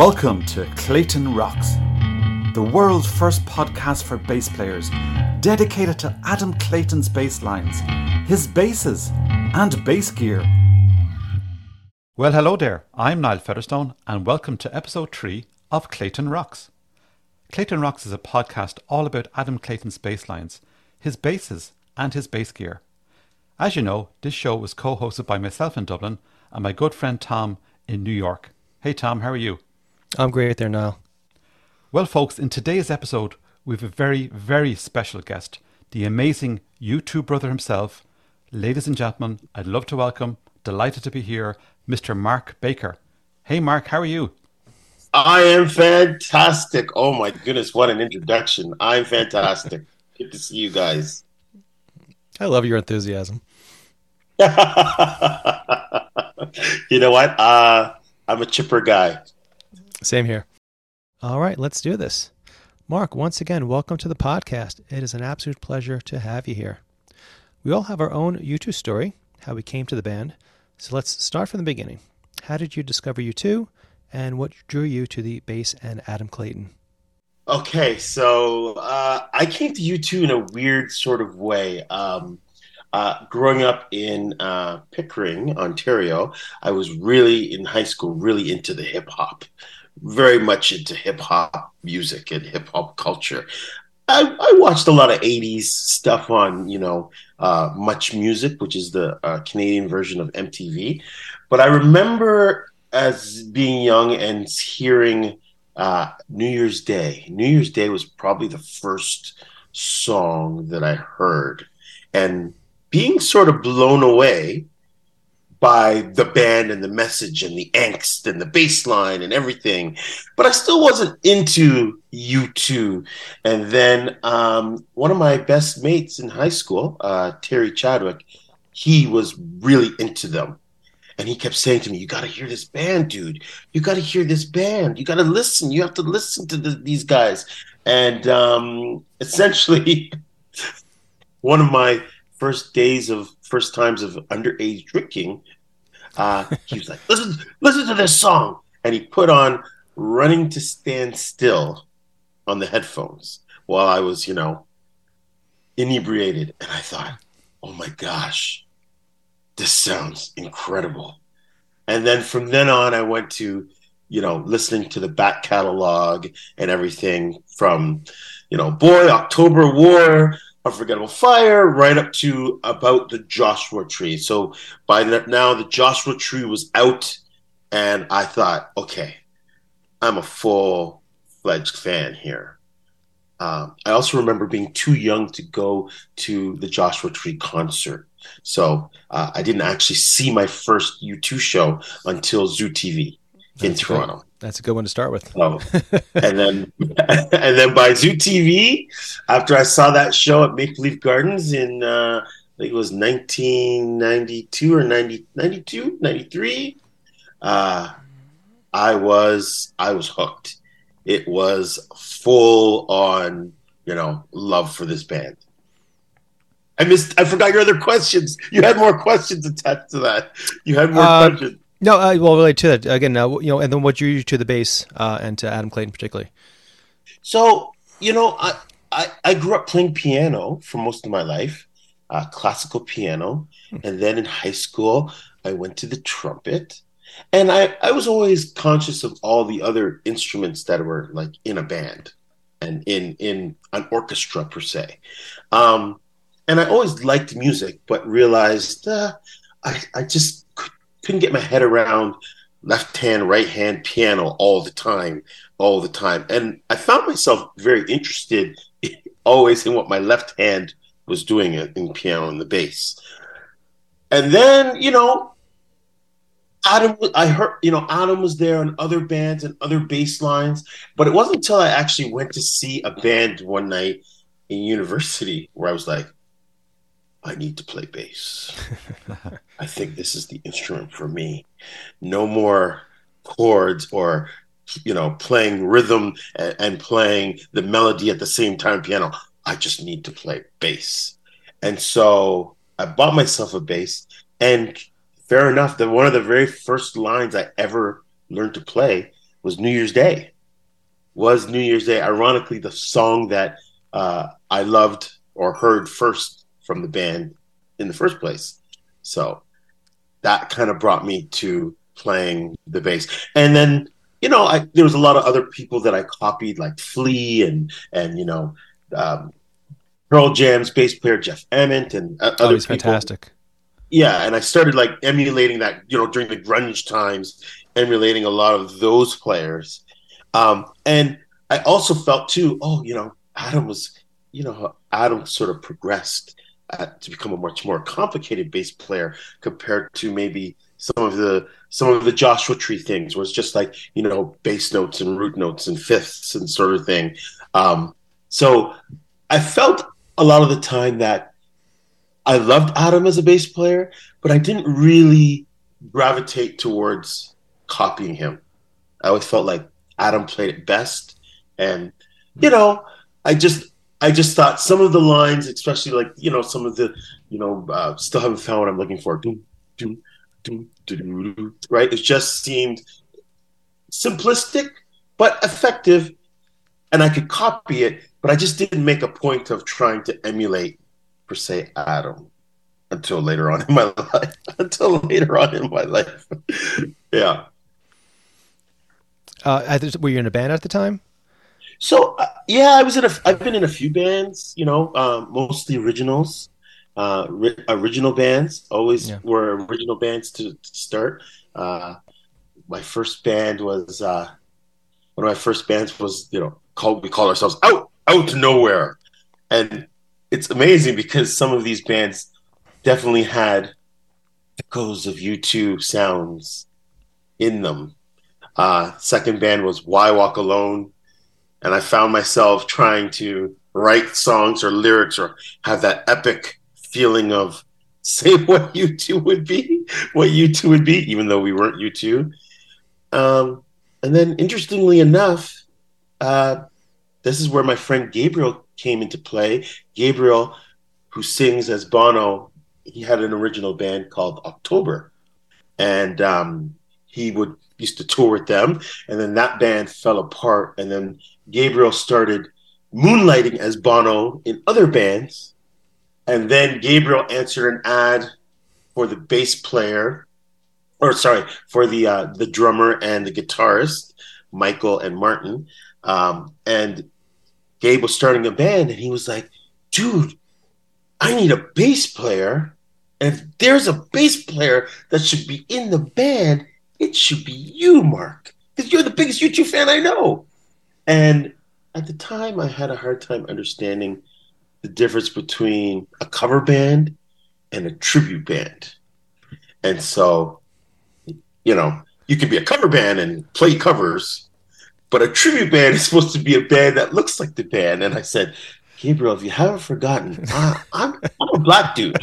Welcome to Clayton Rocks, the world's first podcast for bass players, dedicated to Adam Clayton's bass lines, his basses, and bass gear. Well, hello there. I'm Niall Featherstone, and welcome to episode 3 of Clayton Rocks. Clayton Rocks is a podcast all about Adam Clayton's bass lines, his basses, and his bass gear. As you know, this show was co hosted by myself in Dublin and my good friend Tom in New York. Hey, Tom, how are you? I'm great there, now. Well, folks, in today's episode, we have a very, very special guest, the amazing U2 brother himself. Ladies and gentlemen, I'd love to welcome, delighted to be here, Mr. Mark Baker. Hey, Mark, how are you? I am fantastic. Oh my goodness, what an introduction. I'm fantastic. Good to see you guys. I love your enthusiasm. you know what? Uh, I'm a chipper guy. Same here. All right, let's do this. Mark, once again, welcome to the podcast. It is an absolute pleasure to have you here. We all have our own U2 story, how we came to the band. So let's start from the beginning. How did you discover U2, and what drew you to the bass and Adam Clayton? Okay, so uh, I came to U2 in a weird sort of way. Um, uh, growing up in uh, Pickering, Ontario, I was really in high school, really into the hip hop very much into hip hop music and hip hop culture. I, I, watched a lot of 80s stuff on, you know, uh, Much Music, which is the uh, Canadian version of MTV. But I remember as being young and hearing uh, New Year's Day. New Year's Day was probably the first song that I heard. And being sort of blown away by the band and the message and the angst and the bass line and everything. But I still wasn't into U2. And then um, one of my best mates in high school, uh, Terry Chadwick, he was really into them. And he kept saying to me, You got to hear this band, dude. You got to hear this band. You got to listen. You have to listen to the, these guys. And um, essentially, one of my first days of first times of underage drinking, uh, he was like, "Listen, listen to this song," and he put on "Running to Stand Still" on the headphones while I was, you know, inebriated, and I thought, "Oh my gosh, this sounds incredible." And then from then on, I went to, you know, listening to the back catalog and everything from, you know, boy, October War Unforgettable Fire, right up to about the Joshua Tree. So by now, the Joshua Tree was out, and I thought, okay, I'm a full fledged fan here. Um, I also remember being too young to go to the Joshua Tree concert. So uh, I didn't actually see my first U2 show until Zoo TV in Toronto. That's a good one to start with. Oh, and then and then by Zoo TV, after I saw that show at Maple Leaf Gardens in uh, I think it was 1992 or 90, 92, 93, uh, I was I was hooked. It was full on, you know, love for this band. I missed. I forgot your other questions. You had more questions attached to that. You had more uh, questions. No, uh, well, related to that again, uh, you know, and then what drew you to the bass uh, and to Adam Clayton particularly? So, you know, I, I, I grew up playing piano for most of my life, uh, classical piano, hmm. and then in high school I went to the trumpet, and I I was always conscious of all the other instruments that were like in a band, and in in an orchestra per se, um, and I always liked music, but realized uh, I I just couldn't get my head around left hand, right hand piano all the time, all the time. And I found myself very interested always in what my left hand was doing in piano and the bass. And then, you know, Adam, I heard, you know, Adam was there and other bands and other bass lines, but it wasn't until I actually went to see a band one night in university where I was like, I need to play bass. I think this is the instrument for me. No more chords or you know playing rhythm and, and, playing the melody at the same time piano. I just need to play bass. And so I bought myself a bass and fair enough that one of the very first lines I ever learned to play was New Year's Day. Was New Year's Day, ironically, the song that uh, I loved or heard first from the band in the first place. So that kind of brought me to playing the bass. And then, you know, I, there was a lot of other people that I copied, like Flea and and you know, um, Pearl Jam's bass player Jeff Ament and uh, Oh, other he's people. fantastic. Yeah, and I started like emulating that, you know, during the grunge times, emulating a lot of those players. Um, and I also felt too, oh, you know, Adam was, you know, Adam sort of progressed to become a much more complicated bass player compared to maybe some of the some of the Joshua Tree things, where it's just like you know bass notes and root notes and fifths and sort of thing. Um, so I felt a lot of the time that I loved Adam as a bass player, but I didn't really gravitate towards copying him. I always felt like Adam played it best, and you know, I just I just thought some of the lines, especially like you know some of the you know uh, still haven't found what I'm looking for. Doom, doom, doom, doom, right? It just seemed simplistic but effective, and I could copy it, but I just didn't make a point of trying to emulate per se Adam until later on in my life. until later on in my life, yeah. Uh, were you in a band at the time? So uh, yeah, I was in a. I've been in a few bands. You know, um, mostly originals, uh, ri- original bands. Always Yeah. were original bands to, to start. Uh, my first band was uh, one of my first bands was you know called we call ourselves out out to nowhere, and it's amazing because some of these bands definitely had echoes of U2 sounds in them. Uh, second band was Why Walk Alone and I found myself trying to write songs or lyrics or have that epic feeling of say what U2 would be, what U2 would be, even though we weren't U2. Um, and then, interestingly enough, uh, this is where my friend Gabriel came into play. Gabriel, who sings as Bono, he had an original band called October, and um, he would used to tour with them. And then that band fell apart, and then Gabriel started moonlighting as Bono in other bands. And then Gabriel answered an ad for the bass player, or sorry, for the uh, the drummer and the guitarist, Michael and Martin. Um, and Gabe was starting a band, and he was like, "Dude, I need a bass player. And if there's a bass player that should be in the band, it should be you, Mark, because you're the biggest U2 fan I know." And at the time, I had a hard time understanding the difference between a cover band and a tribute band. And so, you know, you can be a cover band and play covers, but a tribute band is supposed to be a band that looks like the band. And I said, Gabriel, if you haven't forgotten, I, I'm a black dude.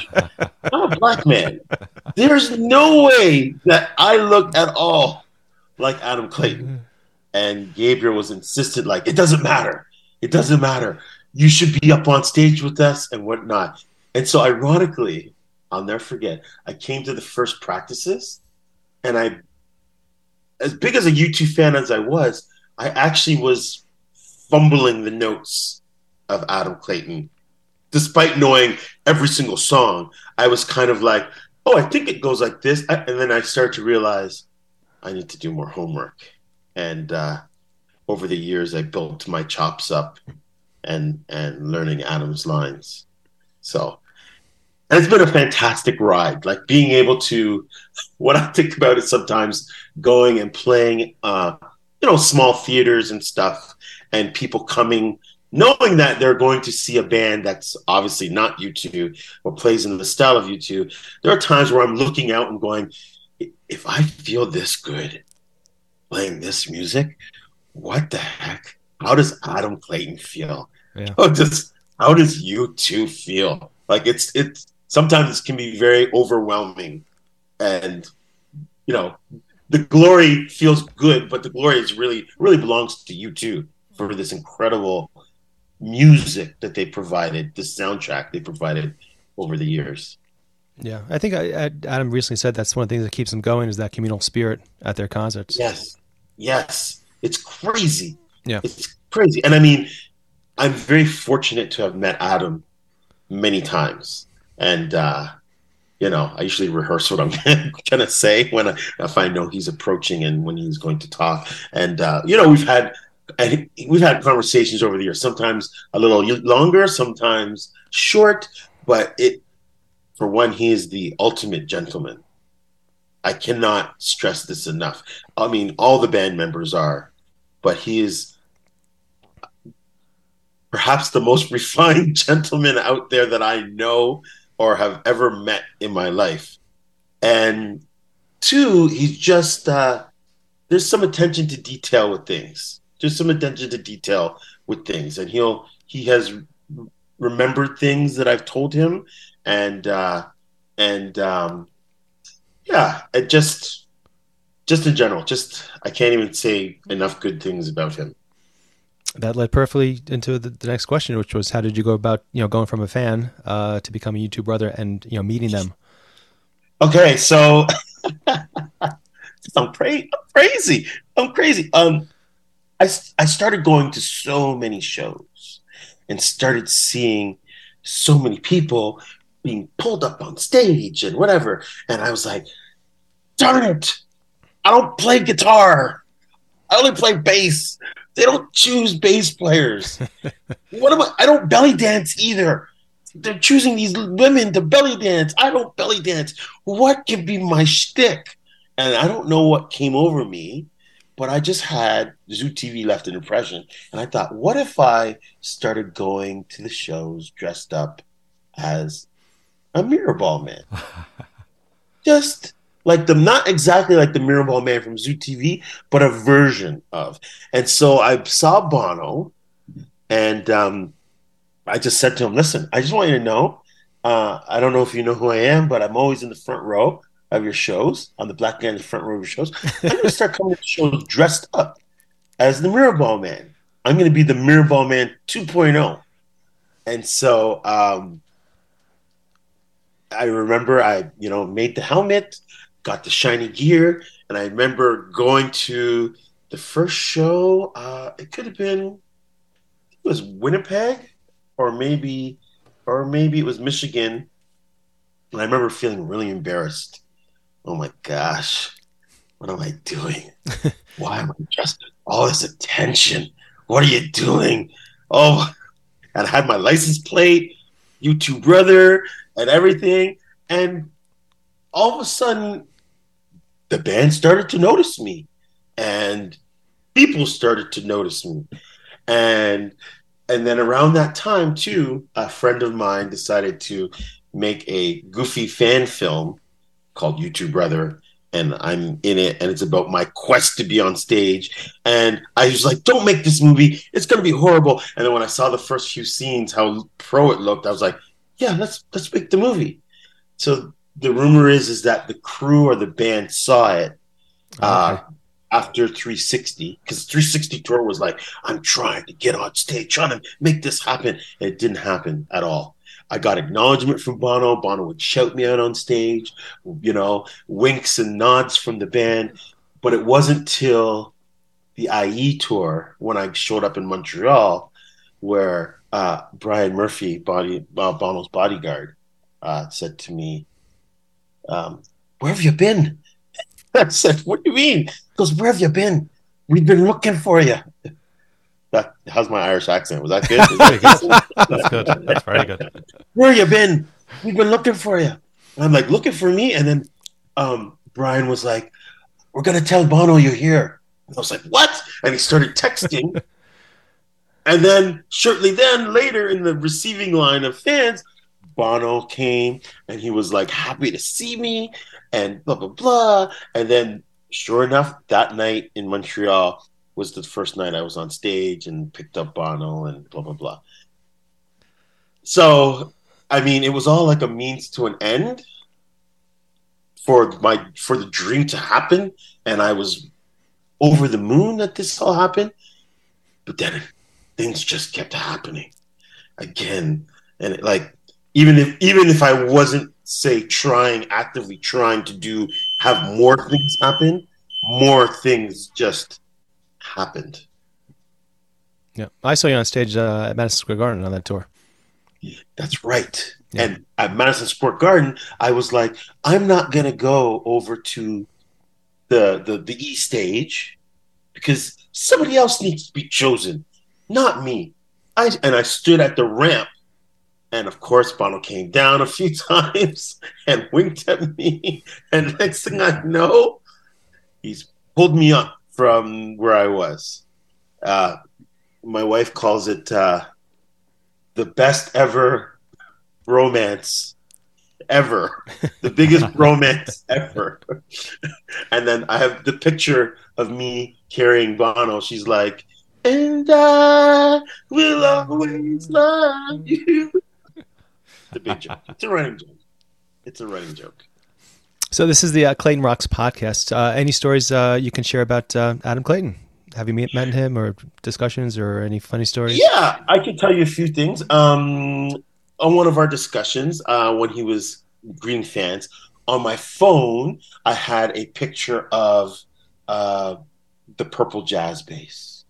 I'm a black man. There's no way that I look at all like Adam Clayton. And Gabriel was insistent, like, it doesn't matter. It doesn't matter. You should be up on stage with us and whatnot. And so, ironically, I'll never forget, I came to the first practices and I, as big as a U2 fan as I was, I actually was fumbling the notes of Adam Clayton. Despite knowing every single song, I was kind of like, oh, I think it goes like this. And then I started to realize I need to do more homework. And uh, over the years, I built my chops up and and learning Adam's lines. So, and it's been a fantastic ride. Like being able to, what I think about is sometimes going and playing, uh, you know, small theaters and stuff, and people coming, knowing that they're going to see a band that's obviously not U2 or plays in the style of U2. There are times where I'm looking out and going, if I feel this good playing this music, what the heck? How does Adam Clayton feel? Yeah. How does how does U2 feel? Like it's it's sometimes it can be very overwhelming, and you know the glory feels good, but the glory is really really belongs to U2 for this incredible music that they provided, the soundtrack they provided over the years. Yeah, I think I, I, Adam recently said that's one of the things that keeps them going is that communal spirit at their concerts. Yes, yes, it's crazy. Yeah. It's crazy. And I mean, I'm very fortunate to have met Adam many times. And, uh, you know, I usually rehearse what I'm going to say when I, if I know he's approaching and when he's going to talk. And, uh, you know, we've had, and we've had conversations over the years, sometimes a little longer, sometimes short, but it, for one, he is the ultimate gentleman. I cannot stress this enough. I mean, all the band members are, but he is perhaps the most refined gentleman out there that I know or have ever met in my life. And two, he's just uh, there's some attention to detail with things. Just some attention to detail with things, and he'll he has remembered things that I've told him, and uh, and um, yeah, it just just in general, just I can't even say enough good things about him that led perfectly into the, the, next question, which was how did you go about you know going from a fan uh, to become a U2 brother and you know meeting them? Okay, so I'm, cra- I'm crazy. I'm crazy. Um, I I started going to so many shows and started seeing so many people being pulled up on stage and whatever, and I was like, darn it, I don't play guitar. I only play bass. They don't choose bass players. what am I? I don't belly dance either. They're choosing these women to belly dance. I don't belly dance. What can be my shtick? And I don't know what came over me, but I just had Zoo TV left an impression. And I thought, what if I started going to the shows dressed up as a mirror ball man? just like the not exactly like the Mirrorball Man from Zoo TV, but a version of. And so I saw Bono, and um, I just said to him, "Listen, I just want you to know, uh, I don't know if you know who I am, but I'm always in the front row of your shows on the Black Guy in the front row of your shows. I'm going to start coming to shows dressed up as the Mirrorball Man. I'm going to be the Mirrorball Man 2.0. And so um, I remember I, you know, made the helmet got the shiny gear, and I remember going to the first show. Uh, it could have been it was Winnipeg, or maybe, or maybe it was Michigan. And I remember feeling really embarrassed. Oh my gosh, what am I doing? Why am I just all this attention? What are you doing? Oh, and I had my license plate, U2 brother, and everything. And all of a sudden, the band started to notice me. And people started to notice me. And and then around that time too a friend of mine decided to make a goofy fan film called U2 brother. And i'm in it and it's about my quest to be on stage. And i was like don't make this movie. It's going to be horrible. And then when i saw the first few scenes how pro it looked i was like yeah let's let's make the movie. So the rumor is is that the crew or the band saw it uh, after 360 because 360 tour was like i'm trying to get on stage trying to make this happen. And it didn't happen at all. I got acknowledgement from bono. Bono would shout me out on stage you know winks and nods from the band. But it wasn't till the ie tour when i showed up in montreal where uh, brian murphy body uh, bono's bodyguard uh, said to me um, where have you been? I said, what do you mean? He goes, where have you been? We've been looking for you. That, how's my Irish accent? Was that good? That's good. That's very good. Where have you been? We've been looking for you. And I'm like, looking for me? And then um, Brian was like, we're going to tell Bono you're here. And I was like, what? And he started texting. And then shortly then, later in the receiving line of fans, Bono came and he was like happy to see me and blah blah blah. And then sure enough, that night in Montreal was the first night I was on stage and picked up Bono and blah blah blah. So I mean it was all like a means to an end for my for the dream to happen and I was over the moon that this all happened. But then things just kept happening again. And it, like even if even if I wasn't say trying actively trying to do have more things happen, more things just happened. Yeah, I saw you on stage uh, at Madison Square Garden on that tour. That's right. Yeah. And at Madison Square Garden, I was like, I'm not gonna go over to the the the E stage because somebody else needs to be chosen, not me. I and I stood at the ramp, and of course Bono came down a few times and winked at me. And next thing I know, he's pulled me up from where I was. Uh, my wife calls it uh, the best ever romance ever, the biggest romance ever. and then I have the picture of me carrying Bono. She's like, and I will always love you. It's a big joke. It's a running joke. It's a running joke. So this is the uh, Clayton Rocks podcast. Uh, any stories uh, you can share about uh, Adam Clayton? Have you met, met him or discussions or any funny stories? Yeah, I can tell you a few things. Um, on one of our discussions, uh, when he was greeting fans, on my phone, I had a picture of uh, the purple jazz bass.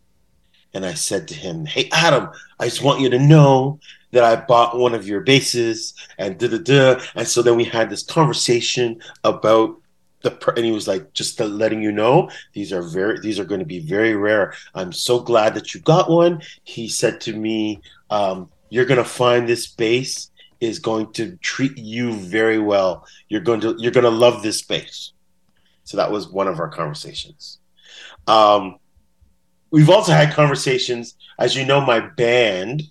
And I said to him, Hey, Adam, I just want you to know that I bought one of your basses and da da da. And so then we had this conversation about the and he was like just letting you know these are very these are going to be very rare. I'm so glad that you got one. He said to me um, you're going to find this bass is going to treat you very well. You're going to you're going to love this bass so that was one of our conversations. Um, we've also had conversations as you know my band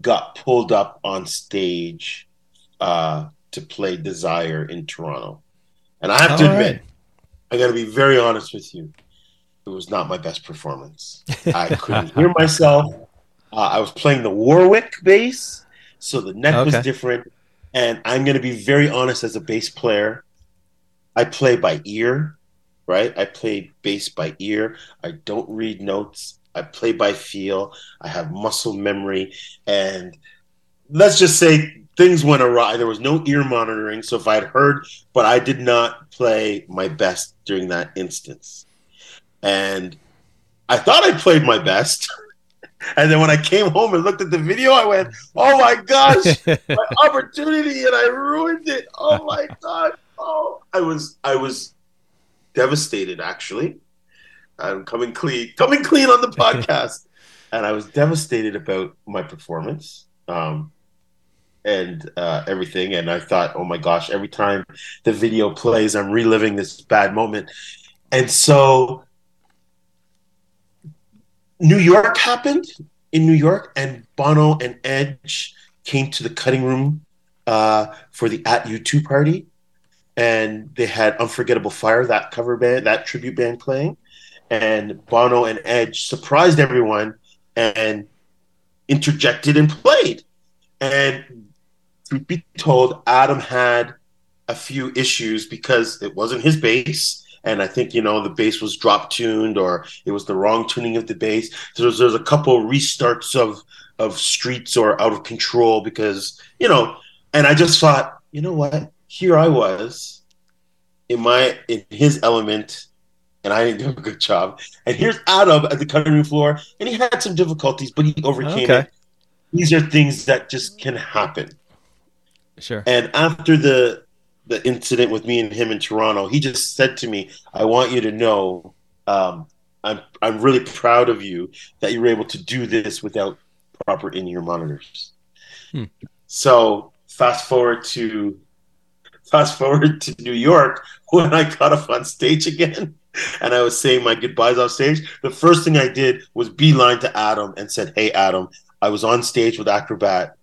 got pulled up on stage uh, to play desire in toronto and I have to admit, right. I got to be very honest with you. It was not my best performance. I couldn't hear myself. Uh, I was playing the Warwick bass, so the neck okay. was different. And I'm going to be very honest as a bass player. I play by ear, right? I play bass by ear. I don't read notes. I play by feel. I have muscle memory. And let's just say things went awry. There was no ear monitoring, so if I'd heard, but I did not play my best during that instance, and I thought I played my best. And then when I came home and looked at the video, I went, "Oh my gosh, my opportunity!" And I ruined it. Oh my god! Oh, I was I was devastated. Actually, I'm coming clean, coming clean on the podcast, and I was devastated about my performance. Um, and uh, everything. And I thought, oh my gosh, every time the video plays, I'm reliving this bad moment. And so New York happened in New York, and Bono and Edge came to the cutting room uh, for the At U2 party. And they had Unforgettable Fire, that cover band, that tribute band playing. And Bono and Edge surprised everyone and interjected and played. And truth be told, Adam had a few issues because it wasn't his bass. And I think, you know, the bass was drop tuned or it was the wrong tuning of the bass. So there's, a couple restarts of, of streets or out of control because, you know, and I just thought, you know what? Here I was in my, in his element and I didn't do a good job. And here's Adam at the cutting room floor and he had some difficulties, but he overcame okay. it. These are things that just can happen. Sure. And after the the incident with me and him in Toronto, he just said to me, "I want you to know, um, I'm I'm really proud of you that you were able to do this without proper in ear monitors." Hmm. So fast forward to fast forward to New York when I got up on stage again and I was saying my goodbyes off stage. The first thing I did was beeline to Adam and said, "Hey Adam, I was on stage with Acrobat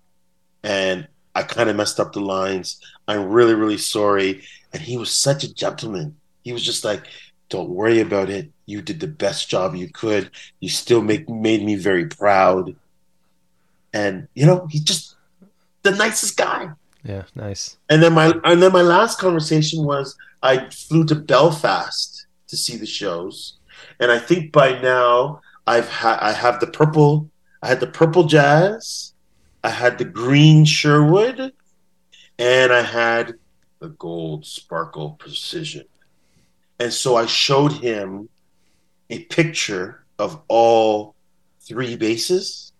and I kind of messed up the lines. I'm really, really sorry. And he was such a gentleman. He was just like, don't worry about it. You did the best job you could. You still make made me very proud. And you know, he's just the nicest guy. Yeah, nice. And then my and then my last conversation was I flew to Belfast to see the shows. And I think by now I've had I have the purple I had the purple jazz I had the green Sherwood, and I had the gold sparkle precision. And so I showed him a picture of all three basses,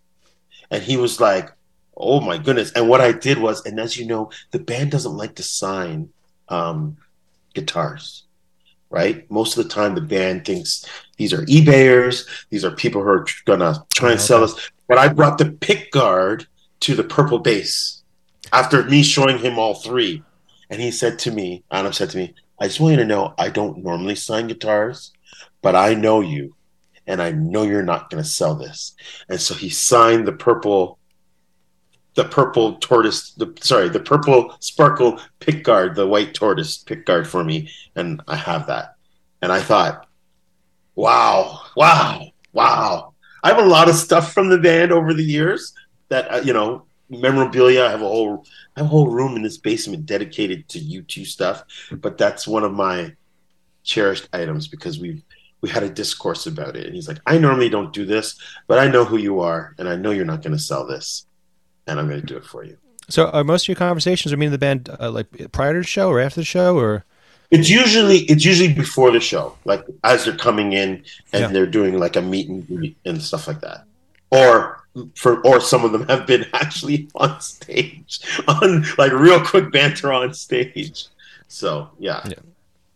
and he was like, "Oh my goodness!" And what I did was, and as you know, the band doesn't like to sign um, guitars, right? Most of the time, the band thinks these are eBayers, these are people who are gonna try and Oh, sell us. But I brought the pick guard to the purple bass after me showing him all three, and he said to me, Adam said to me, "I just want you to know, I don't normally sign guitars, but I know you." And I know you're not going to sell this, and so he signed the purple the purple tortoise the sorry the purple sparkle pick guard the white tortoise pick guard for me and i have that. And i thought wow wow wow. I have a lot of stuff from the band over the years that uh, you know memorabilia. I have a whole i have a whole room in this basement dedicated to u2 stuff but that's one of my cherished items because we've we had a discourse about it. And he's like i normally don't do this but i know who you are and i know you're not going to sell this and I'm going to do it for you. So, are most of your conversations are meeting the band uh, like prior to the show or after the show, or It's usually it's usually before the show, like as they're coming in and Yeah. they're doing like a meet and greet and stuff like that, or for or some of them have been actually on stage on like real quick banter on stage. So yeah, Yeah.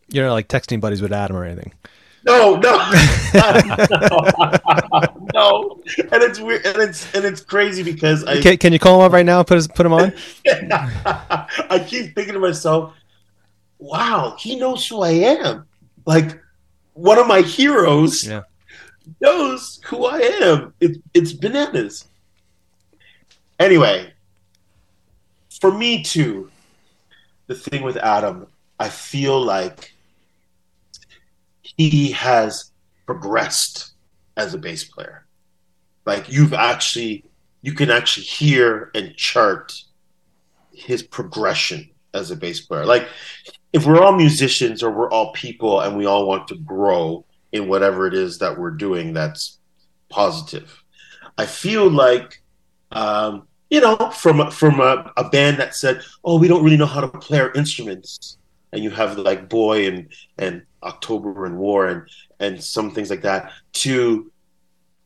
you're not like texting buddies with Adam or anything? No, no, no, no, and it's weird and it's and it's crazy because I Can, can you call him up right now and put his, put him on? I keep thinking to myself, wow, he knows who I am. Like one of my heroes Yeah. knows who I am. It, it's bananas. Anyway, for me too, the thing with Adam, I feel like he has progressed as a bass player. Like you've actually, you can actually hear and chart his progression as a bass player. Like if we're all musicians or we're all people and we all want to grow in whatever it is that we're doing that's positive. I feel like um, you know, from from a, a band that said, "Oh, we don't really know how to play our instruments," and you have like Boy and and October and War and and some things like that, to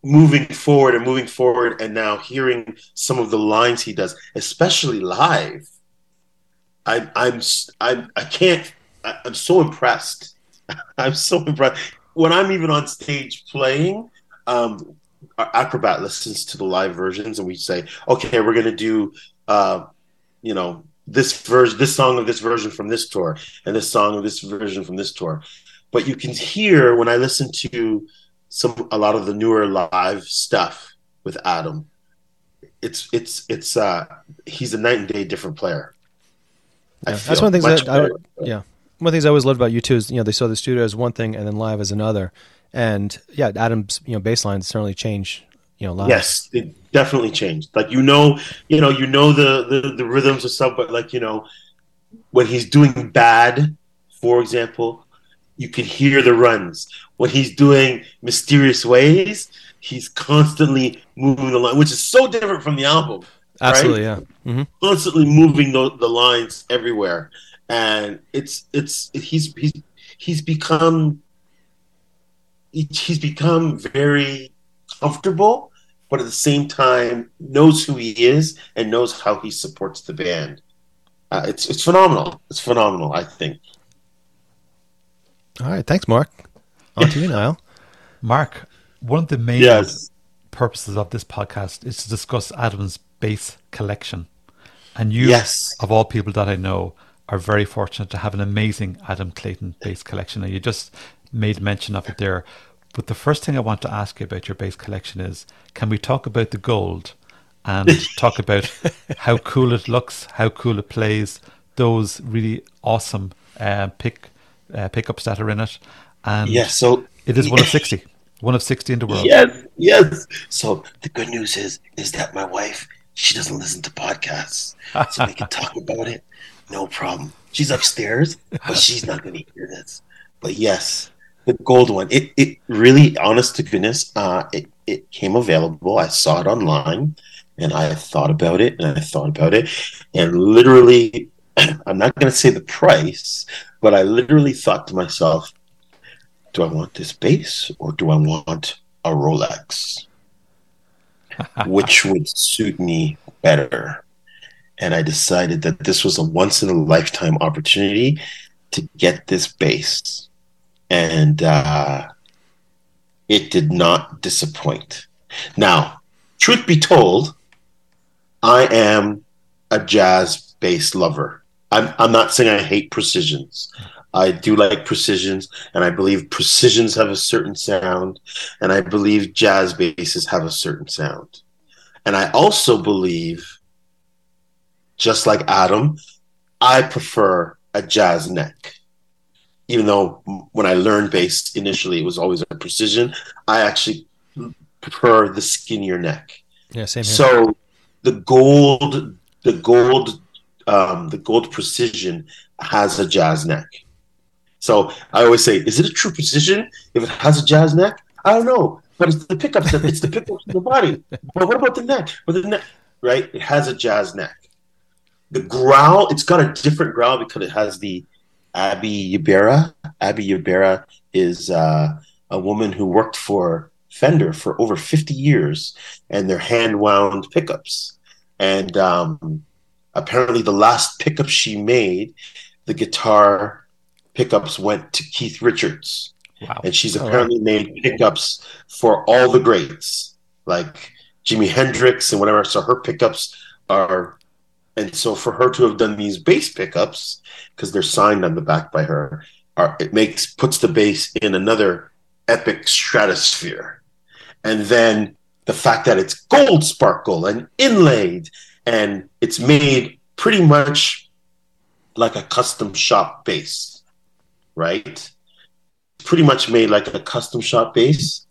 moving forward and moving forward, and now hearing some of the lines he does, especially live. I, I'm I'm I can't. I, I'm so impressed. I'm so impressed when I'm even on stage playing. Um, our acrobat listens to the live versions and we say okay we're to do uh, you know this version this song of this version from this tour and this song of this version from this tour but you can hear when i listen to some a lot of the newer live stuff with adam it's it's it's uh he's a night and day different player Yeah, that's one of the things that I, yeah. One of the things I always loved about U2 is you know they saw the studio as one thing and then live as another, and yeah, Adam's you know bass lines certainly change you know live. Yes, it definitely changed. Like you know, you know, you know the the, the rhythms of stuff, but like you know, when he's doing bad, for example, you can hear the runs. When he's doing mysterious ways, he's constantly moving the line, which is so different from the album. absolutely, yeah. hmm Constantly moving the, the lines everywhere, and it's it's he's he's he's become he's become very comfortable, but at the same time knows who he is and knows how he supports the band. Uh, it's it's phenomenal. It's phenomenal. I think. All right, thanks, Mark. On to you, Niall. Mark, one of the main Yes. purposes of this podcast is to discuss Adam's bass collection. And you, Yes. of all people that I know, are very fortunate to have an amazing Adam Clayton bass collection. And you just made mention of it there. But the first thing I want to ask you about your bass collection is can we talk about the gold and talk about how cool it looks, how cool it plays, those really awesome uh, pick uh, pickups that are in it? And Yes. So it is one of 60. One of 60 in the world. Yes, yes. So the good news is is that my wife she doesn't listen to podcasts, so we can talk about it. No problem. She's upstairs, but she's not going to hear this. But yes, the gold one. It it really, honest to goodness, uh, it it came available. I saw it online, and I thought about it, and I thought about it, and literally, I'm not going to say the price, but I literally thought to myself, do I want this bass or do I want a Rolex, which would suit me better. And I decided that this was a once in a lifetime opportunity to get this bass. And uh, it did not disappoint. Now, truth be told, I am a jazz bass lover. I'm, I'm not saying I hate precisions. I do like precisions, and I believe precisions have a certain sound, and I believe jazz basses have a certain sound. And I also believe, just like Adam, I prefer a jazz neck. Even though when I learned bass initially, it was always a precision, I actually prefer the skinnier neck. Yeah, same here. So the gold, the gold, um, the gold precision has a jazz neck. So I always say, is it a true precision if it has a jazz neck? I don't know, but it's the pickups. It's the pickups in the body. But what about the neck? But the neck, right? It has a jazz neck. The growl, it's got a different growl because it has the Abby Ybarra. Abby Ybarra is uh, a woman who worked for Fender for over 50 years, and they're hand wound pickups. And um, apparently, the last pickup she made, the guitar pickups went to Keith Richards. Wow. And she's Oh, wow. apparently made pickups for all the greats, like Jimi Hendrix and whatever. So her pickups are, and so for her to have done these bass pickups, because they're signed on the back by her, are it makes puts the bass in another epic stratosphere. And then the fact that it's gold sparkle and inlaid, and it's made pretty much like a custom shop bass, right? Pretty much made like a custom shop bass,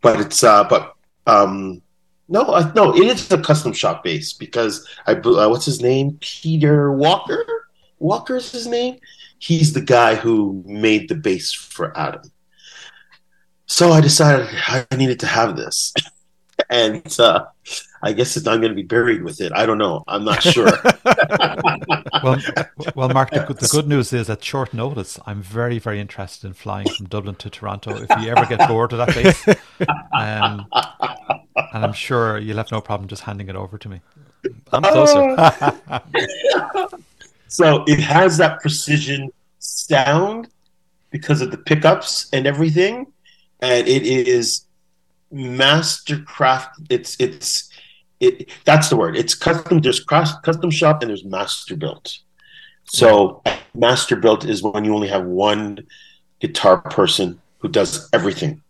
but it's uh, but um, no, uh, no, it is a custom shop bass because I uh, what's his name? Peter Walker. Walker's his name. He's the guy who made the bass for Adam. So I decided I needed to have this, and uh, I guess it's, I'm going to be buried with it. I don't know. I'm not sure. well, well, Mark, the, good- the good news is at short notice, I'm very, very interested in flying from Dublin to Toronto. If you ever get bored of that place, um, and I'm sure you'll have no problem just handing it over to me. I'm closer. so it has that precision sound because of the pickups and everything, and it is mastercraft. It's it's it. That's the word. It's custom. There's cross, custom shop and there's master built. So master built is when you only have one guitar person who does everything,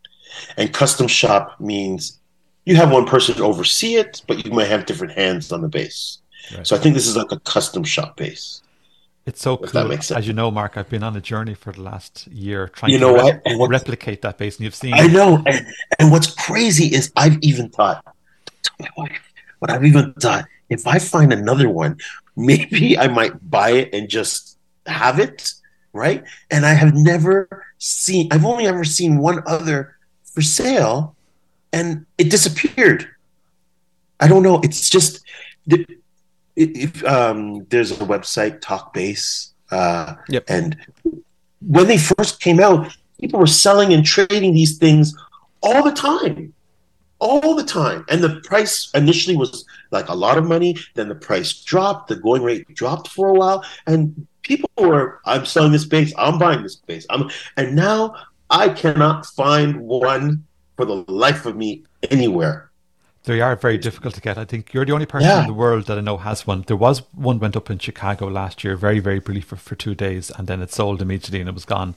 and custom shop means you have one person oversee it, but you might have different hands on the bass. Right. So I think this is like a custom shop bass. It's so cool. makes sense. As you know, Mark, I've been on a journey for the last year trying You to know re- what? What- replicate that bass, and you've seen. I know, and, and what's crazy is I've even thought, what I've even thought, if I find another one, maybe I might buy it and just have it, right? And I have never seen, I've only ever seen one other for sale, and it disappeared. I don't know. It's just the- if um, there's a website, TalkBass, uh, Yep. and when they first came out, people were selling and trading these things all the time all the time and the price initially was like a lot of money then the price dropped the going rate dropped for a while and people were i'm selling this bass i'm buying this bass i'm and now i cannot find one for the life of me anywhere They are very difficult to get. I think you're the only person Yeah. in the world that I know has one. There was one went up in Chicago last year, very, very brief for, for two days, and then it sold immediately and it was gone.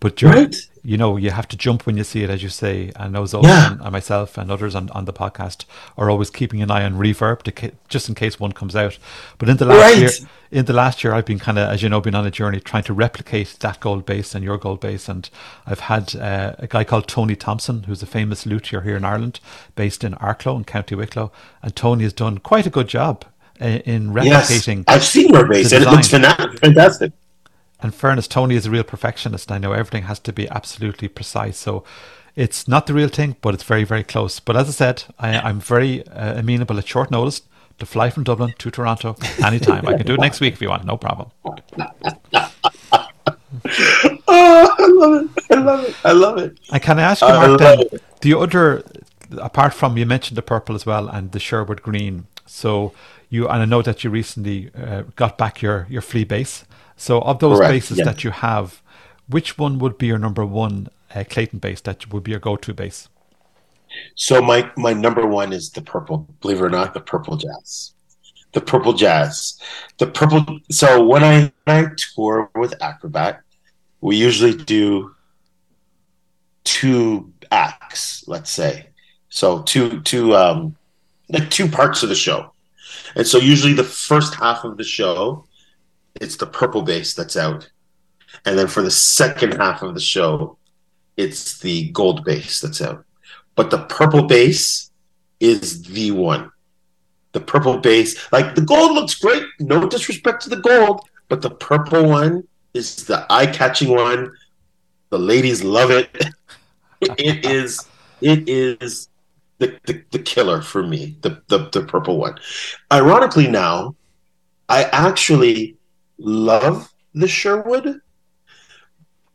But you're, Right. You know, you have to jump when you see it, as you say. I know Zoe Yeah. and, and myself and others on, on the podcast are always keeping an eye on reverb to ca- just in case one comes out. But in the last Right. year, in the last year, I've been kind of, as you know, been on a journey trying to replicate that gold bass and your gold bass. And I've had uh, a guy called Tony Thompson, who's a famous luthier here in Ireland, based in Arklow in County Wicklow. And Tony has done quite a good job uh, in yes replicating. i've seen your bass and it looks fantastic In fairness, Tony is a real perfectionist. I know everything has to be absolutely precise. So it's not the real thing, but it's very, very close. But as I said, I, I'm very uh, amenable at short notice to fly from Dublin to Toronto anytime. I can do it next week if you want, no problem. oh, I love it I love it. I love it. And can I ask you, Mark, then, the other, apart from you mentioned the purple as well and the Sherwood green. So you, and I know that you recently uh, got back your your flea bass. So of those Correct, basses yeah. that you have, which one would be your number one uh, Clayton bass that would be your go-to bass? So my my number one is the purple. Believe it or not, the purple jazz. The purple jazz. The purple. So when I, when I tour with Acrobat, we usually do two acts. Let's say so two two um like two parts of the show, and so usually the first half of the show, it's the purple bass that's out, and then for the second half of the show, it's the gold bass that's out but the purple bass is the one. The purple bass, like the gold looks great, no disrespect to the gold, but the purple one is the eye catching one. The ladies love it. it is, it is the, the, the killer for me, the, the, the purple one. Ironically, now, I actually love the Sherwood.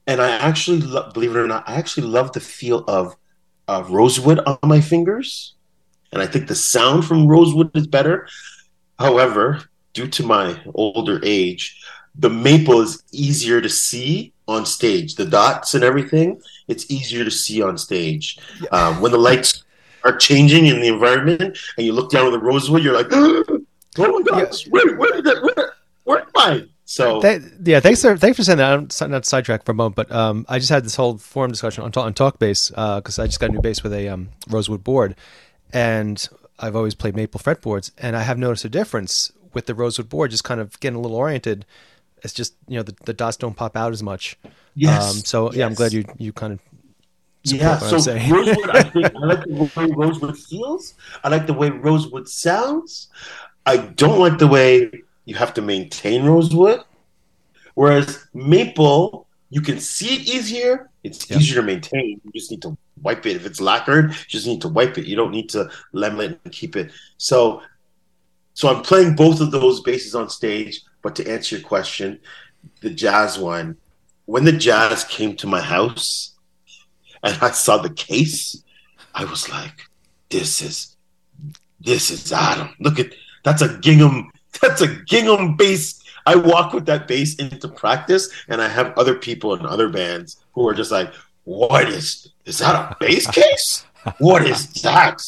And I actually, lo- believe it or not, I actually love the feel of uh, rosewood on my fingers, and I think the sound from rosewood is better. However, due to my older age, the maple is easier to see on stage. The dots and everything, it's easier to see on stage. Um, when the lights are changing in the environment, and you look down at the rosewood, you're like, "Oh my gosh, where, where did that? Where, where am I?" So Th- yeah, thanks for thanks for saying that. I'm s- not sidetrack for a moment, but um, I just had this whole forum discussion on, ta- on TalkBass because I just got a new bass with a um, rosewood board, and I've always played maple fretboards, and I have noticed a difference with the rosewood board, just kind of getting a little oriented. It's just you know the, the dots don't pop out as much. yes, Um, so yeah, I'm glad you you kind of Yeah, what so I'm saying. Rosewood, I think I like the way Rosewood feels. I like the way Rosewood sounds. I don't like the way you have to maintain Rosewood. Whereas Maple, you can see it easier. It's Yeah. easier to maintain. You just need to wipe it. If it's lacquered, you just need to wipe it. You don't need to lemon it and keep it. So, so I'm playing both of those basses on stage. But to answer your question, the jazz one, when the jazz came to my house, and I saw the case, I was like, "This is, this is Adam. Look at that's a gingham. That's a gingham bass." I walk with that bass into practice, and I have other people in other bands who are just like, "What is? Is that a bass case? What is that?"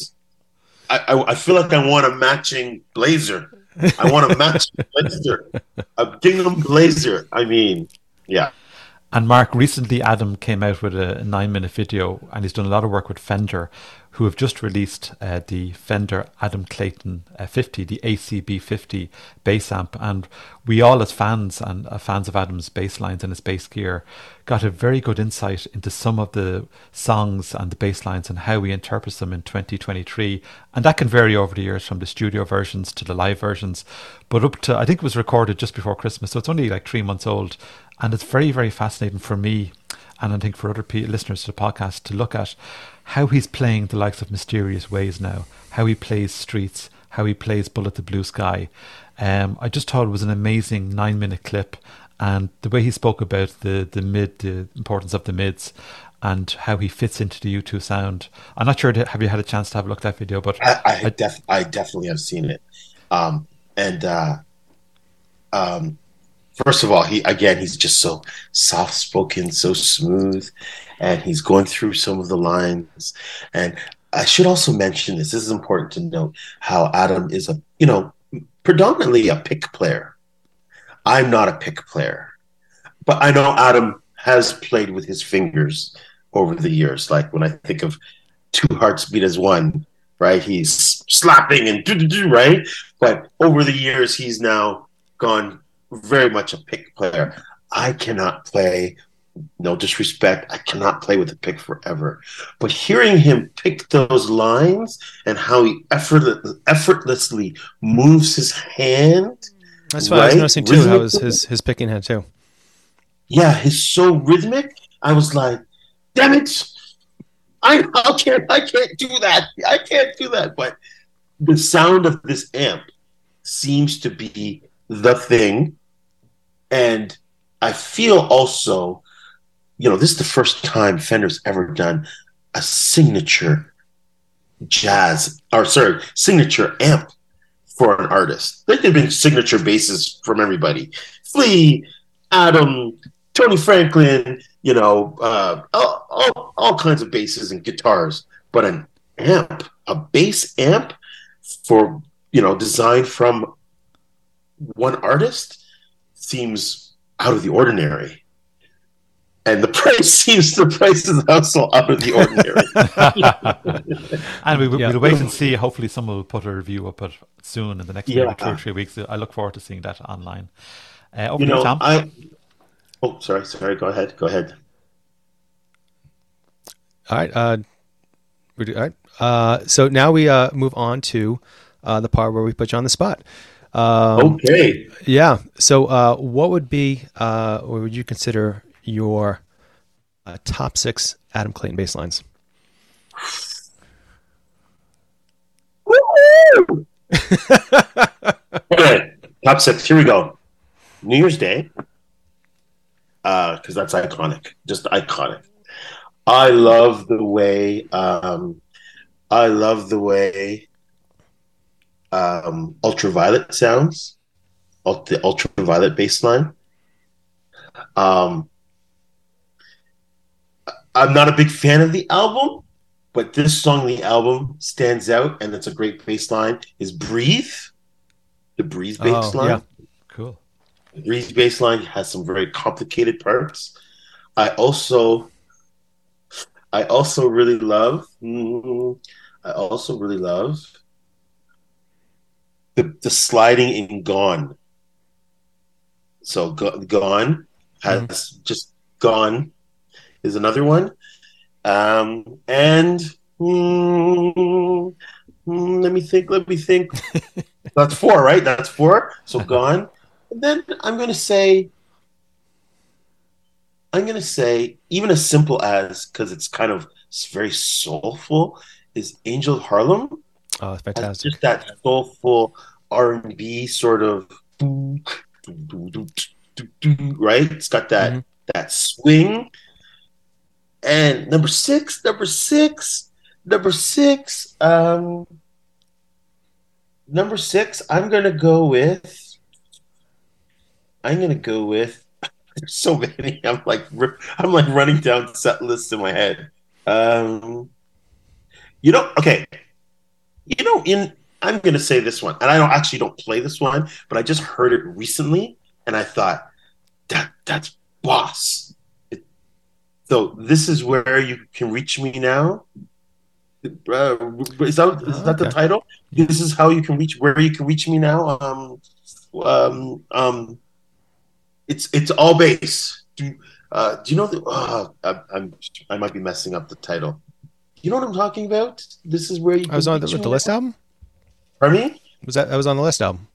I, I, I feel like I want a matching blazer. I want a matching blazer, a gingham blazer. I mean, yeah. And Mark, recently Adam came out with a nine minute video and he's done a lot of work with Fender, who have just released uh, the Fender Adam Clayton uh, 50, the ACB 50 bass amp. And we all, as fans and uh, fans of Adam's bass lines and his bass gear, got a very good insight into some of the songs and the bass lines and how we interpret them in 2023. And that can vary over the years from the studio versions to the live versions. But up to, I think it was recorded just before Christmas, so it's only like three months old. And it's very, very fascinating for me, and I think for other pe- listeners to the podcast, to look at how he's playing the likes of Mysterious Ways now, how he plays Streets, how he plays Bullet the Blue Sky. Um, I just thought it was an amazing nine minute clip, and the way he spoke about the, the mid, the importance of the mids, and how he fits into the U2 sound. I'm not sure, have you had a chance to have a look at that video? But I, I, def- I definitely have seen it. Um, and uh, um, first of all, he again, he's just so soft spoken, so smooth, and he's going through some of the lines. And I should also mention this. This is important to note how Adam is a you know predominantly a pick player. I'm not a pick player, but I know Adam has played with his fingers over the years. Like when I think of two hearts beat as one, right? He's slapping and do do do, right? But over the years, he's now gone very much a pick player. I cannot play. No disrespect, I cannot play with a pick forever. But hearing him pick those lines and how he effortless, effortlessly moves his hand, That's what I was right? noticing too. How his, his his picking hand too. yeah, he's so rhythmic. I was like, damn it. I, I can't I can't do that. I can't do that. But the sound of this amp seems to be the thing. And I feel also you know, this is the first time Fender's ever done a signature jazz, or sorry, signature amp for an artist. Like there've been signature basses from everybody, Flea, Adam, Tony Franklin, you know, uh, all, all, all kinds of basses and guitars, but an amp, a bass amp for you know, designed from one artist seems out of the ordinary and the price seems the price is also out of the ordinary. and we, will yeah. wait and see. Hopefully, someone will put a review up it soon in the next yeah. two or three weeks. I look forward to seeing that online. Uh, over you know, Tom. I. Oh, sorry, sorry. Go ahead. Go ahead. All right. Uh, all right. Uh, so now we uh, move on to uh, the part where we put you on the spot. Um, okay. Yeah. So, uh, what would be, uh, or would you consider your uh, top six Adam Clayton bass lines? okay, top six. Here we go. New Year's Day, because uh, that's iconic, just iconic. I love the way. Um, I love the way um, ultraviolet sounds, the ultraviolet bass line. Um, I'm not a big fan of the album, but this song, the album, stands out, and it's a great bass line. Is "Breathe," the "Breathe" bass oh, line. Yeah. Cool. The "Breathe" bass line has some very complicated parts. I also, I also really love. Mm, I also really love the the sliding in Gone. So Gone has mm-hmm. just Gone is another one, um, and mm, mm, let me think. Let me think. That's four, right? That's four. So Gone, and then I'm going to say. I'm going to say even as simple as because it's kind of it's very soulful is Angel Harlem Oh, fantastic! Just that soulful R and B sort of right. It's got that mm-hmm. that swing. And number six, number six, number six, um, number six. I'm gonna go with. I'm gonna go with. There's so many. I'm like I'm like running down set lists in my head. Um, you know, okay, you know, in I'm going to say this one, and I don't actually don't play this one, but I just heard it recently, and I thought that that's boss. It, so this is where you can reach me now. Uh, is that is that the title? This is how you can reach where you can reach me now. Um, um, um, it's it's all bass. Do uh, do you know the? Uh, I, I'm I might be messing up the title. You know what I'm talking about? This is where you. I was on the, the list album. Pardon me? Was that I was on the list album?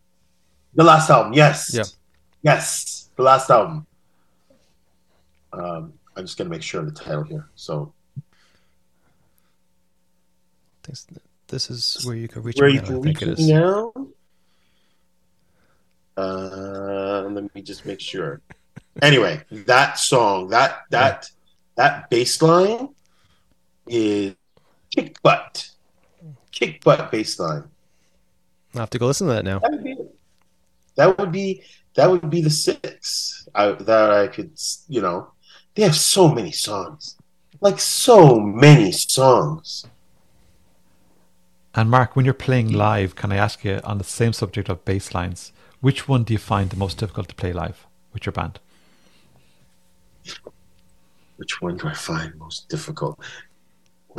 The last album, yes. Yeah. Yes, the last album. Um, I'm just gonna make sure of the title here. So. This, this is where you can reach where you can reach it now. Uh, let me just make sure. anyway, that song, that that that bass line is kick butt, kick butt bass line. I'll have to go listen to that now. That would be that would be, that would be the six I, that I could, you know. They have so many songs, like so many songs. And Mark, when you're playing live, can I ask you on the same subject of bass lines, which one do you find the most difficult to play live with your band? Which one do I find most difficult?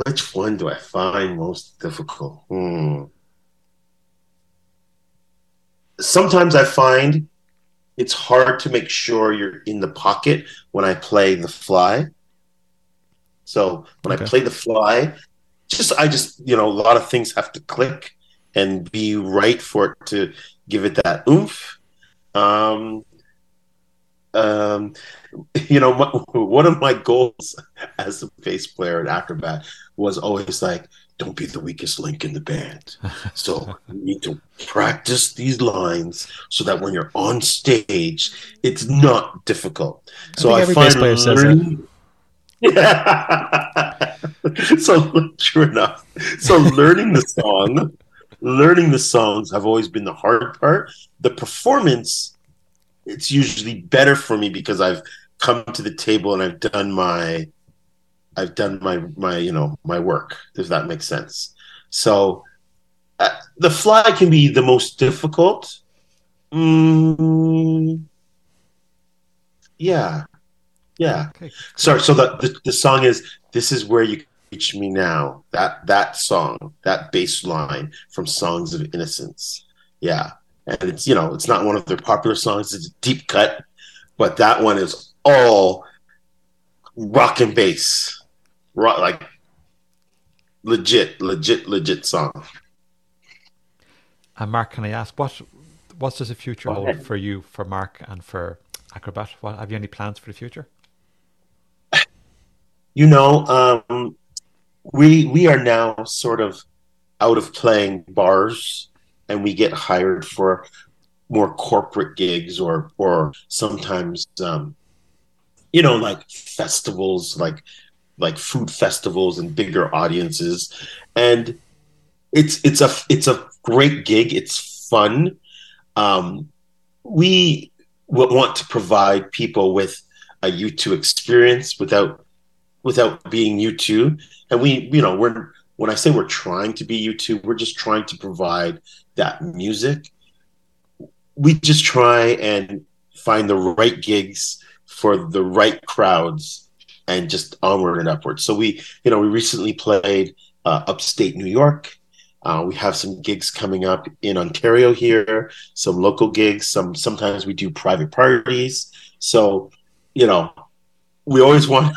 Which one do I find most difficult? Hmm. Sometimes I find it's hard to make sure you're in the pocket when I play the fly. So when okay. I play the fly, just I just you know a lot of things have to click and be right for it to give it that oomph. Um, um, you know, my, one of my goals as a bass player and acrobat was always like, don't be the weakest link in the band. So you need to practice these lines so that when you're on stage, it's not difficult. I so I find learning, Yeah. so true enough. So learning the song, learning the songs have always been the hard part. The performance, it's usually better for me because I've come to the table and I've done my I've done my my you know my work. Does that make sense? So uh, the fly can be the most difficult. Mm, yeah, yeah. Okay. Sorry. So the, the the song is "This Is Where You Reach Me Now." That that song, that bass line from "Songs of Innocence." Yeah, and it's you know it's not one of their popular songs. It's a deep cut, but that one is all rock and bass, rock like legit, legit, legit song. And Mark, can I ask what what does the future hold for you, for Mark, and for Acrobat? What have you any plans for the future? you know um, we we are now sort of out of playing bars and we get hired for more corporate gigs or or sometimes um, you know like festivals like like food festivals and bigger audiences. And it's it's a it's a great gig. It's fun. Um, we want to provide people with a U2 experience without without being U2. And we, you know, we're when I say we're trying to be U2, we're just trying to provide that music. We just try and find the right gigs for the right crowds and just onward and upward. So we, you know, we recently played uh, upstate New York. Uh, we have some gigs coming up in Ontario here, some local gigs. Some sometimes we do private parties. So, you know, we always want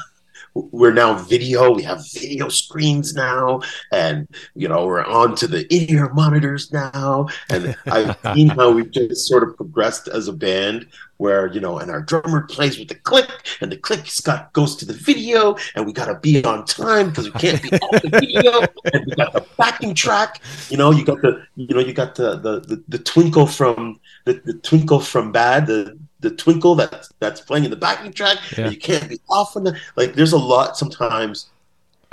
we're now video we have video screens now and you know we're on to the in-ear monitors now. And i've seen how we've just sort of progressed as a band where you know and our drummer plays with the click and the click got goes to the video and we got to be on time because we can't be off the video and we got the backing track. You know you got the you know you got the the the, the twinkle from the, the twinkle from bad the the twinkle that that's playing in the backing track Yeah. and you can't be off on that. like there's a lot sometimes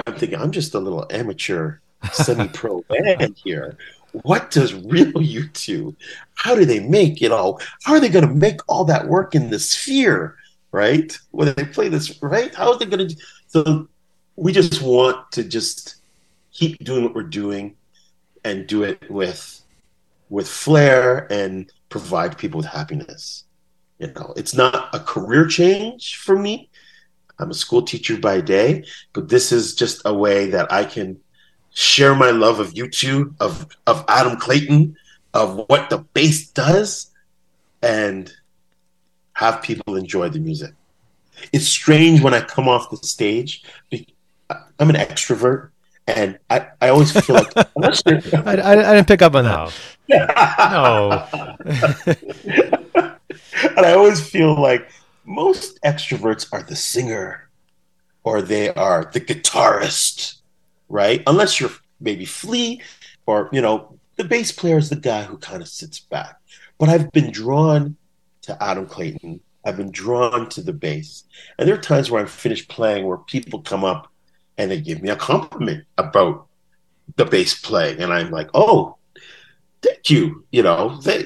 i'm thinking i'm just a little amateur semi-pro band here what does real U2 how do they make it all how are they going to make all that work in the sphere right when they play this right how are they going to so we just want to just keep doing what we're doing and do it with with flair and provide people with happiness you know it's not a career change for me i'm a school teacher by day but this is just a way that i can share my love of U2, of of adam clayton of what the bass does and have people enjoy the music it's strange when i come off the stage i'm an extrovert and i, I always feel like I, I, I didn't pick up on that. No. and I always feel like most extroverts are the singer or they are the guitarist, right? Unless you're maybe Flea or, you know, the bass player is the guy who kind of sits back. But I've been drawn to Adam Clayton. I've been drawn to the bass. And there are times where I'm finished playing where people come up and they give me a compliment about the bass playing. And I'm like, oh, thank you. You know, they,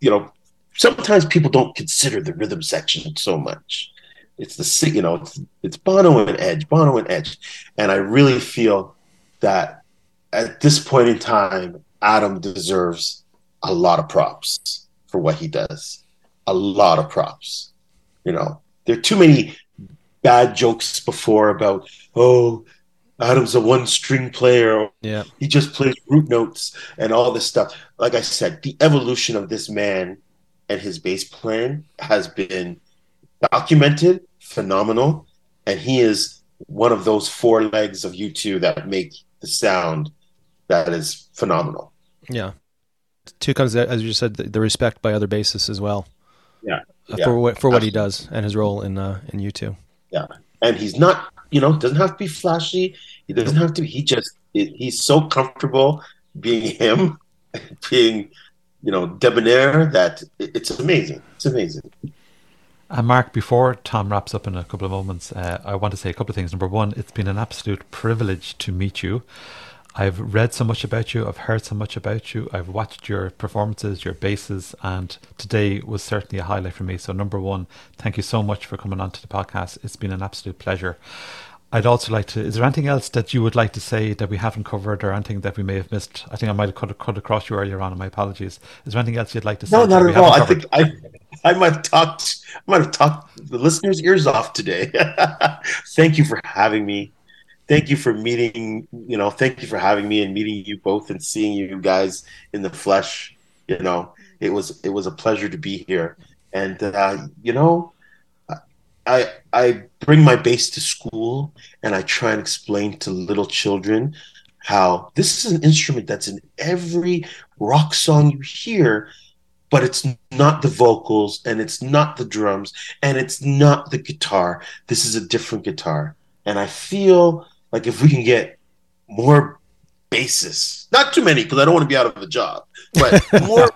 you know, sometimes people don't consider the rhythm section so much. It's the you know it's, it's Bono and Edge, Bono and Edge, and I really feel that at this point in time, Adam deserves a lot of props for what he does. A lot of props. You know, there are too many bad jokes before about oh, Adam's a one-string player, Yeah. he just plays root notes and all this stuff. Like I said, the evolution of this man and his bass playing has been documented, phenomenal, and he is one of those four legs of U2 that make the sound that is phenomenal. Yeah. Two comes, as you said, the, respect by other bassists as well. Yeah. Uh, Yeah. For what for what he does and his role in uh, in U2. Yeah. And he's not, you know, doesn't have to be flashy. He doesn't have to. He just he's so comfortable being him, being you know debonair that it's amazing. It's amazing. Uh, Mark, before Tom wraps up in a couple of moments, uh, I want to say a couple of things. Number one, it's been an absolute privilege to meet you. I've read so much about you, I've heard so much about you, I've watched your performances, your basses, and today was certainly a highlight for me. So, number one, thank you so much for coming on to the podcast. It's been an absolute pleasure. I'd also like to. Is there anything else that you would like to say that we haven't covered, or anything that we may have missed? I think I might have cut, cut across you earlier on. And my apologies. Is there anything else you'd like to say? No, not at all. I think I, I might have talked. I might have talked the listeners' ears off today. thank you for having me. Thank you for meeting. You know, thank you for having me and meeting you both and seeing you guys in the flesh. You know, it was it was a pleasure to be here, and uh, you know, I I bring my bass to school and I try and explain to little children how this is an instrument that's in every rock song you hear, but it's not the vocals and it's not the drums and it's not the guitar. This is a different guitar. And I feel like if we can get more bassists, not too many because I don't want to be out of a job, but more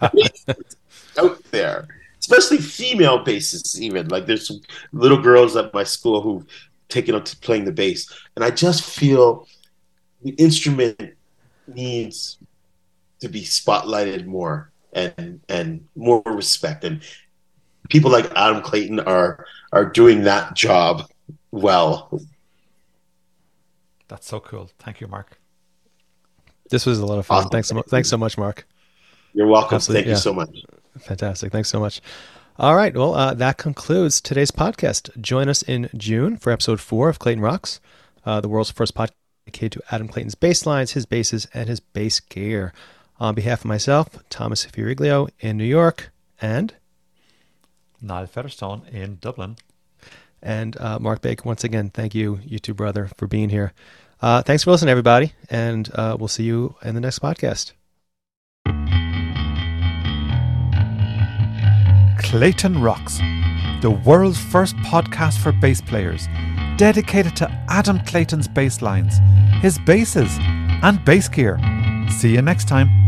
out there especially female bassists. Even like there's some little girls at my school who've taken up to playing the bass, and I just feel the instrument needs to be spotlighted more and and more respect. And people like Adam Clayton are are doing that job well. That's so cool. Thank you, Mark. This was a lot of fun. Awesome. Thanks so much. Thanks so much, Mark. You're welcome. Absolutely. Thank yeah. you so much. Fantastic. Thanks so much. All right. Well, uh, that concludes today's podcast. Join us in June for episode four of Clayton Rocks, uh, the world's first podcast dedicated to Adam Clayton's bass lines, his basses, and his bass gear. On behalf of myself, Thomas Fioriglio in New York, and Niall Featherstone in Dublin. And uh, Mark Baker, once again, thank you, U2 brother, for being here. Uh, thanks for listening, everybody, and uh, we'll see you in the next podcast. Clayton Rocks, the world's first podcast for bass players, dedicated to Adam Clayton's bass lines, his basses, and bass gear. See you next time.